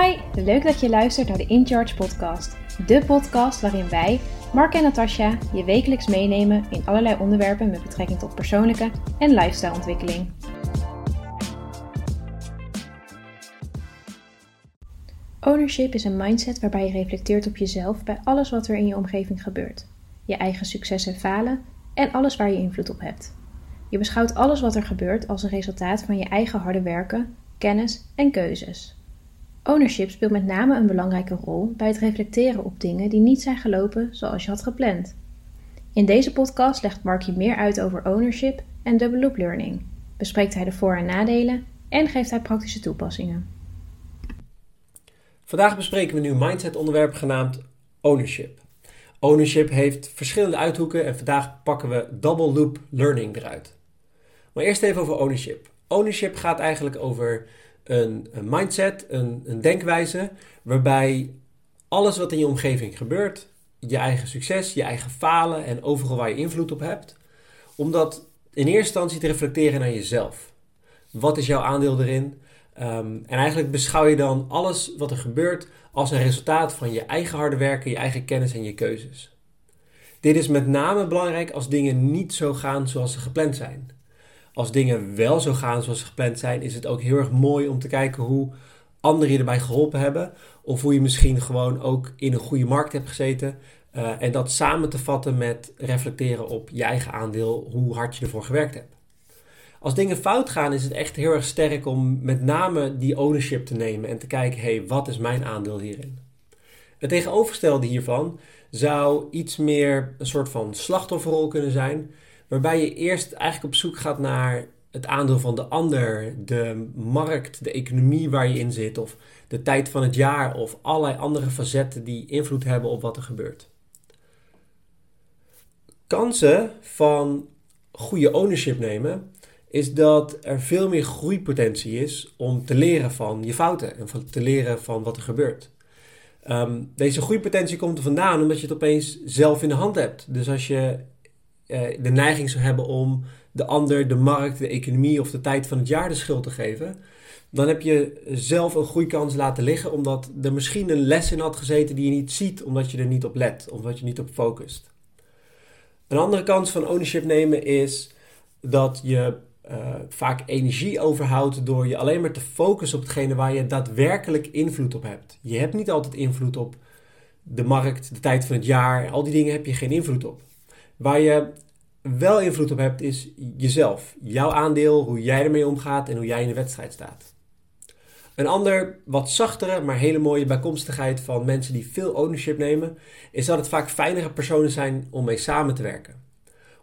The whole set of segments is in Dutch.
Hi, leuk dat je luistert naar de In Charge podcast. De podcast waarin wij, Mark en Natasja, je wekelijks meenemen in allerlei onderwerpen met betrekking tot persoonlijke en lifestyleontwikkeling. Ownership is een mindset waarbij je reflecteert op jezelf bij alles wat er in je omgeving gebeurt. Je eigen succes en falen en alles waar je invloed op hebt. Je beschouwt alles wat er gebeurt als een resultaat van je eigen harde werken, kennis en keuzes. Ownership speelt met name een belangrijke rol bij het reflecteren op dingen die niet zijn gelopen zoals je had gepland. In deze podcast legt Mark je meer uit over ownership en double loop learning, bespreekt hij de voor- en nadelen en geeft hij praktische toepassingen. Vandaag bespreken we een nieuw mindset onderwerp genaamd ownership. Ownership heeft verschillende uithoeken en vandaag pakken we double loop learning eruit. Maar eerst even over ownership. Ownership gaat eigenlijk over een, een mindset, een, een denkwijze, waarbij alles wat in je omgeving gebeurt, je eigen succes, je eigen falen en overal waar je invloed op hebt, om dat in eerste instantie te reflecteren naar jezelf. Wat is jouw aandeel erin? Ehm, en eigenlijk beschouw je dan alles wat er gebeurt als een resultaat van je eigen harde werken, je eigen kennis en je keuzes. Dit is met name belangrijk als dingen niet zo gaan zoals ze gepland zijn als dingen wel zo gaan zoals ze gepland zijn, is het ook heel erg mooi om te kijken hoe anderen je erbij geholpen hebben. Of hoe je misschien gewoon ook in een goede markt hebt gezeten. Uh, en dat samen te vatten met reflecteren op je eigen aandeel, hoe hard je ervoor gewerkt hebt. Als dingen fout gaan, is het echt heel erg sterk om met name die ownership te nemen en te kijken: hé, hey, wat is mijn aandeel hierin? Het tegenovergestelde hiervan zou iets meer een soort van slachtofferrol kunnen zijn. Waarbij je eerst eigenlijk op zoek gaat naar het aandeel van de ander, de markt, de economie waar je in zit, of de tijd van het jaar, of allerlei andere facetten die invloed hebben op wat er gebeurt. Kansen van goede ownership nemen is dat er veel meer groeipotentie is om te leren van je fouten en te leren van wat er gebeurt. Um, deze groeipotentie komt er vandaan omdat je het opeens zelf in de hand hebt. Dus als je de neiging zou hebben om de ander, de markt, de economie of de tijd van het jaar de schuld te geven, dan heb je zelf een groeikans laten liggen omdat er misschien een les in had gezeten die je niet ziet omdat je er niet op let, omdat je niet op focust. Een andere kans van ownership nemen is dat je uh, vaak energie overhoudt door je alleen maar te focussen op hetgene waar je daadwerkelijk invloed op hebt. Je hebt niet altijd invloed op de markt, de tijd van het jaar, al die dingen heb je geen invloed op. Waar je wel invloed op hebt, is jezelf. Jouw aandeel, hoe jij ermee omgaat en hoe jij in de wedstrijd staat. Een ander, wat zachtere, maar hele mooie bijkomstigheid van mensen die veel ownership nemen, is dat het vaak fijnere personen zijn om mee samen te werken.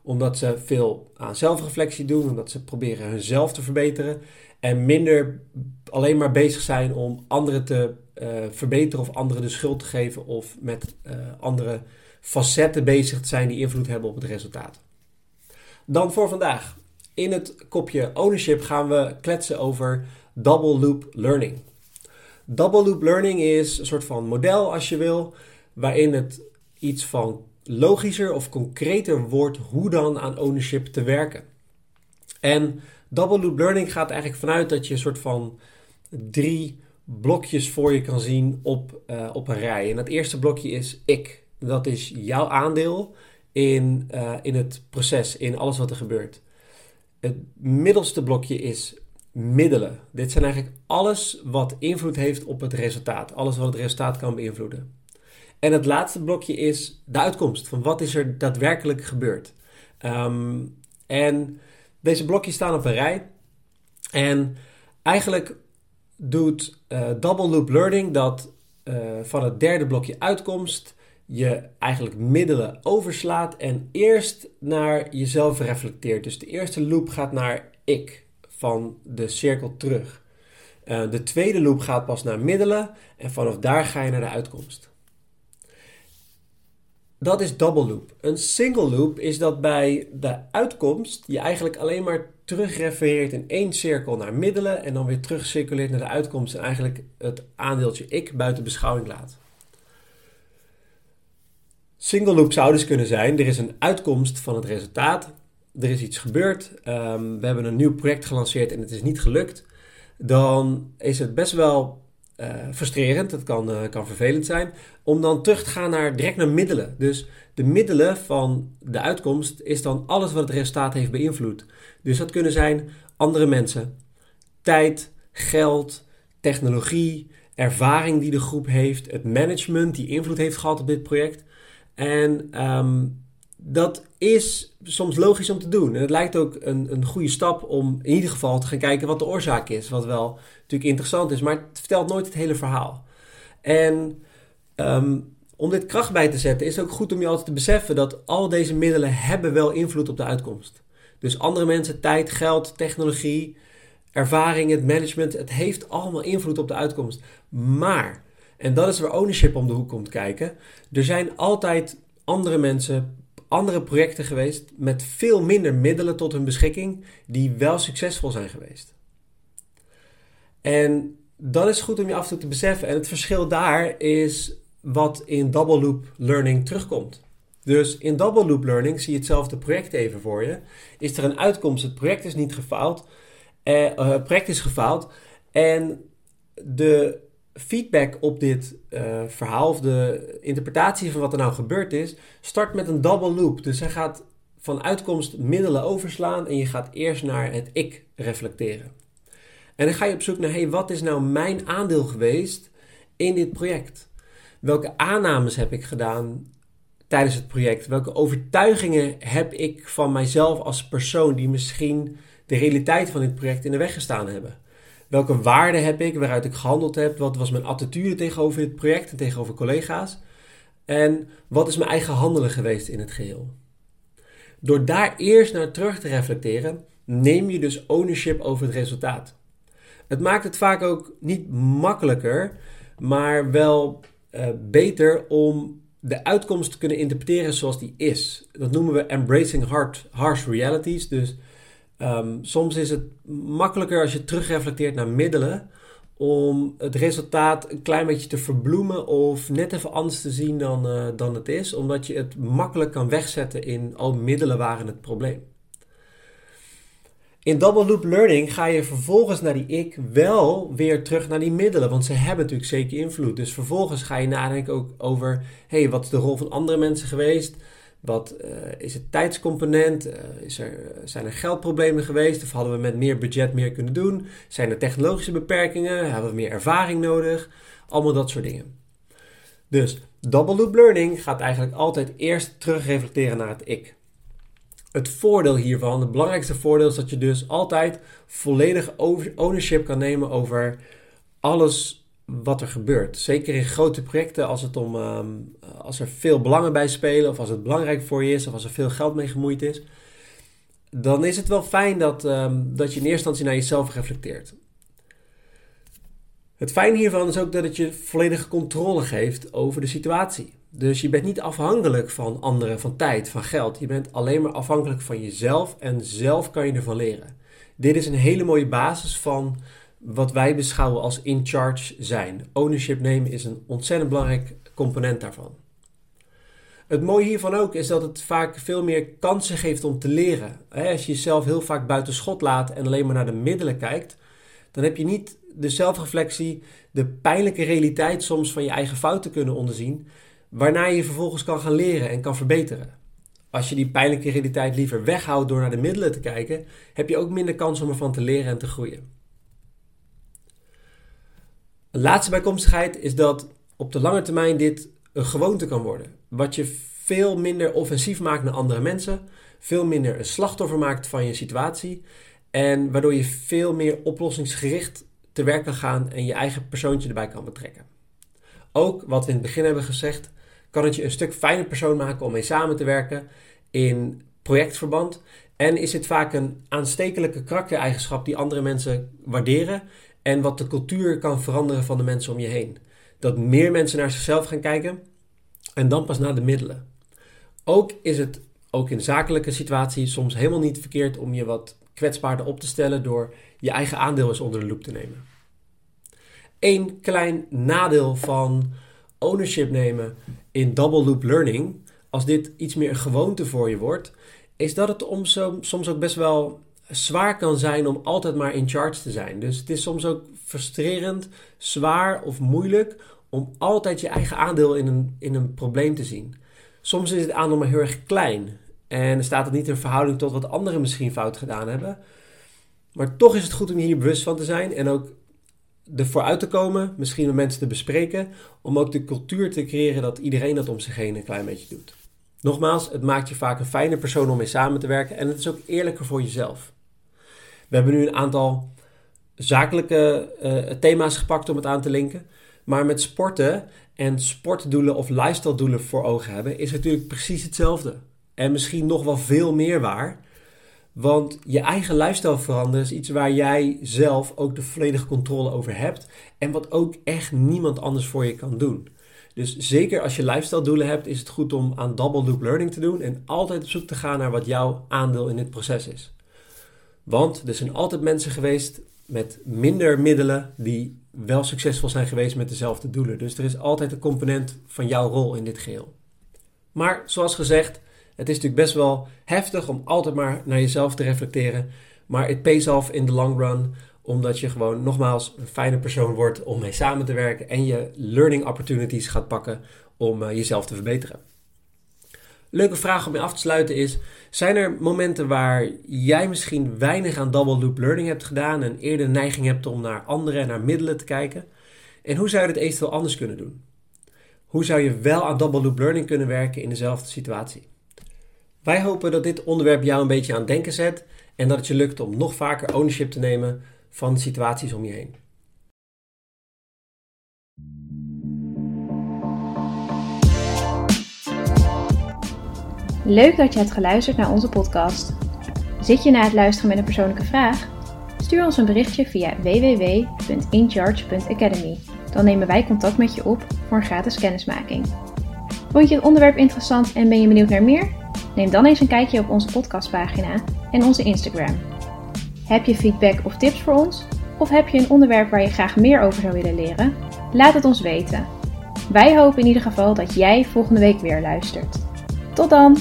Omdat ze veel aan zelfreflectie doen, omdat ze proberen hunzelf te verbeteren en minder alleen maar bezig zijn om anderen te uh, verbeteren of anderen de schuld te geven of met uh, andere facetten bezig zijn die invloed hebben op het resultaat. Dan voor vandaag. In het kopje ownership gaan we kletsen over double loop learning. Double loop learning is een soort van model, als je wil, waarin het iets van logischer of concreter wordt hoe dan aan ownership te werken. En double loop learning gaat eigenlijk vanuit dat je een soort van drie blokjes voor je kan zien op, uh, op een rij. En het eerste blokje is ik. Dat is jouw aandeel in, uh, in het proces, in alles wat er gebeurt. Het middelste blokje is middelen. Dit zijn eigenlijk alles wat invloed heeft op het resultaat. Alles wat het resultaat kan beïnvloeden. En het laatste blokje is de uitkomst. Van wat is er daadwerkelijk gebeurd. Um, en deze blokjes staan op een rij. En eigenlijk doet uh, double loop learning dat uh, van het derde blokje uitkomst je eigenlijk middelen overslaat en eerst naar jezelf reflecteert. Dus de eerste loop gaat naar ik, van de cirkel terug. Uh, de tweede loop gaat pas naar middelen en vanaf daar ga je naar de uitkomst. Dat is double loop. Een single loop is dat bij de uitkomst je eigenlijk alleen maar terugrefereert in één cirkel naar middelen en dan weer terugcirculeert naar de uitkomst en eigenlijk het aandeeltje ik buiten beschouwing laat. Single loop zou dus kunnen zijn: er is een uitkomst van het resultaat. Er is iets gebeurd. Um, we hebben een nieuw project gelanceerd en het is niet gelukt. Dan is het best wel uh, frustrerend, het kan, uh, kan vervelend zijn, om dan terug te gaan naar, direct naar middelen. Dus de middelen van de uitkomst is dan alles wat het resultaat heeft beïnvloed. Dus dat kunnen zijn andere mensen, tijd, geld, technologie, ervaring die de groep heeft, het management die invloed heeft gehad op dit project. En um, dat is soms logisch om te doen. En het lijkt ook een, een goede stap om in ieder geval te gaan kijken wat de oorzaak is. Wat wel natuurlijk interessant is, maar het vertelt nooit het hele verhaal. En um, om dit kracht bij te zetten is het ook goed om je altijd te beseffen dat al deze middelen hebben wel invloed op de uitkomst. Dus andere mensen, tijd, geld, technologie, ervaring, het management, het heeft allemaal invloed op de uitkomst. Maar, en dat is waar ownership om de hoek komt kijken, er zijn altijd andere mensen, andere projecten geweest met veel minder middelen tot hun beschikking, die wel succesvol zijn geweest. En dat is goed om je af en toe te beseffen. En het verschil daar is wat in double loop learning terugkomt. Dus in double loop learning zie je hetzelfde project even voor je. Is er een uitkomst, het project is niet gefaald, eh, uh, het project is gefaald en de feedback op dit uh, verhaal of de interpretatie van wat er nou gebeurd is, start met een double loop. Dus hij gaat van uitkomst middelen overslaan en je gaat eerst naar het ik reflecteren. En dan ga je op zoek naar, hey, wat is nou mijn aandeel geweest in dit project? Welke aannames heb ik gedaan tijdens het project? Welke overtuigingen heb ik van mijzelf als persoon die misschien de realiteit van dit project in de weg gestaan hebben? Welke waarden heb ik waaruit ik gehandeld heb? Wat was mijn attitude tegenover dit project en tegenover collega's? En wat is mijn eigen handelen geweest in het geheel? Door daar eerst naar terug te reflecteren, neem je dus ownership over het resultaat. Het maakt het vaak ook niet makkelijker, maar wel uh, beter om de uitkomst te kunnen interpreteren zoals die is. Dat noemen we embracing hard, harsh realities. Dus um, soms is het makkelijker als je terugreflecteert naar middelen om het resultaat een klein beetje te verbloemen of net even anders te zien dan, uh, dan het is, omdat je het makkelijk kan wegzetten in al middelen waren het probleem. In double loop learning ga je vervolgens naar die ik wel weer terug naar die middelen, want ze hebben natuurlijk zeker invloed. Dus vervolgens ga je nadenken ook over, hey, wat is de rol van andere mensen geweest? Wat uh, is het tijdscomponent? Uh, is er, zijn er geldproblemen geweest? Of hadden we met meer budget meer kunnen doen? Zijn er technologische beperkingen? Hebben we meer ervaring nodig? Allemaal dat soort dingen. Dus double loop learning gaat eigenlijk altijd eerst terug reflecteren naar het ik het voordeel hiervan, het belangrijkste voordeel is dat je dus altijd volledig ownership kan nemen over alles wat er gebeurt. Zeker in grote projecten als, het om, ehm, als er veel belangen bij spelen of als het belangrijk voor je is of als er veel geld mee gemoeid is. Dan is het wel fijn dat, um, dat je in eerste instantie naar jezelf reflecteert. Het fijn hiervan is ook dat het je volledige controle geeft over de situatie. Dus je bent niet afhankelijk van anderen, van tijd, van geld. Je bent alleen maar afhankelijk van jezelf en zelf kan je ervan leren. Dit is een hele mooie basis van wat wij beschouwen als in charge zijn. Ownership nemen is een ontzettend belangrijk component daarvan. Het mooie hiervan ook is dat het vaak veel meer kansen geeft om te leren. Als je jezelf heel vaak buiten schot laat en alleen maar naar de middelen kijkt, dan heb je niet de zelfreflectie, de pijnlijke realiteit soms van je eigen fouten kunnen onderzien, waarna je vervolgens kan gaan leren en kan verbeteren. Als je die pijnlijke realiteit liever weghoudt door naar de middelen te kijken, heb je ook minder kans om ervan te leren en te groeien. Een laatste bijkomstigheid is dat op de lange termijn dit een gewoonte kan worden. Wat je veel minder offensief maakt naar andere mensen, veel minder een slachtoffer maakt van je situatie en waardoor je veel meer oplossingsgericht te werk kan gaan en je eigen persoontje erbij kan betrekken. Ook wat we in het begin hebben gezegd, kan het je een stuk fijner persoon maken om mee samen te werken in projectverband. En is het vaak een aanstekelijke karaktereigenschap die andere mensen waarderen en wat de cultuur kan veranderen van de mensen om je heen. Dat meer mensen naar zichzelf gaan kijken en dan pas naar de middelen. Ook is het, ook in zakelijke situaties, soms helemaal niet verkeerd om je wat kwetsbaarder op te stellen door je eigen aandeel eens onder de loep te nemen. Eén klein nadeel van ownership nemen in double loop learning, als dit iets meer een gewoonte voor je wordt, is dat het soms ook best wel zwaar kan zijn om altijd maar in charge te zijn. Dus het is soms ook frustrerend, zwaar of moeilijk om altijd je eigen aandeel in een, in een probleem te zien. Soms is het aandeel maar heel erg klein en staat het niet in verhouding tot wat anderen misschien fout gedaan hebben. Maar toch is het goed om hier bewust van te zijn en ook ervoor uit te komen, misschien met mensen te bespreken, om ook de cultuur te creëren dat iedereen dat om zich heen een klein beetje doet. Nogmaals, het maakt je vaak een fijne persoon om mee samen te werken en het is ook eerlijker voor jezelf. We hebben nu een aantal zakelijke uh, thema's gepakt om het aan te linken. Maar met sporten en sportdoelen of lifestyle doelen voor ogen hebben, is natuurlijk precies hetzelfde. En misschien nog wel veel meer waar. Want je eigen lifestyle veranderen is iets waar jij zelf ook de volledige controle over hebt. En wat ook echt niemand anders voor je kan doen. Dus zeker als je lifestyle doelen hebt, is het goed om aan double loop learning te doen. En altijd op zoek te gaan naar wat jouw aandeel in dit proces is. Want er zijn altijd mensen geweest met minder middelen die wel succesvol zijn geweest met dezelfde doelen. Dus er is altijd een component van jouw rol in dit geheel. Maar zoals gezegd, het is natuurlijk best wel heftig om altijd maar naar jezelf te reflecteren. Maar it pays off in the long run, omdat je gewoon nogmaals een fijne persoon wordt om mee samen te werken en je learning opportunities gaat pakken om uh, jezelf te verbeteren. Leuke vraag om je af te sluiten is: zijn er momenten waar jij misschien weinig aan double loop learning hebt gedaan en eerder neiging hebt om naar andere en naar middelen te kijken? En hoe zou je dit eventueel anders kunnen doen? Hoe zou je wel aan double loop learning kunnen werken in dezelfde situatie? Wij hopen dat dit onderwerp jou een beetje aan het denken zet en dat het je lukt om nog vaker ownership te nemen van de situaties om je heen. Leuk dat je hebt geluisterd naar onze podcast. Zit je na het luisteren met een persoonlijke vraag? Stuur ons een berichtje via www.incharge.academy. Dan nemen wij contact met je op voor een gratis kennismaking. Vond je het onderwerp interessant en ben je benieuwd naar meer? Neem dan eens een kijkje op onze podcastpagina en onze Instagram. Heb je feedback of tips voor ons? Of heb je een onderwerp waar je graag meer over zou willen leren? Laat het ons weten. Wij hopen in ieder geval dat jij volgende week weer luistert. Tot dan!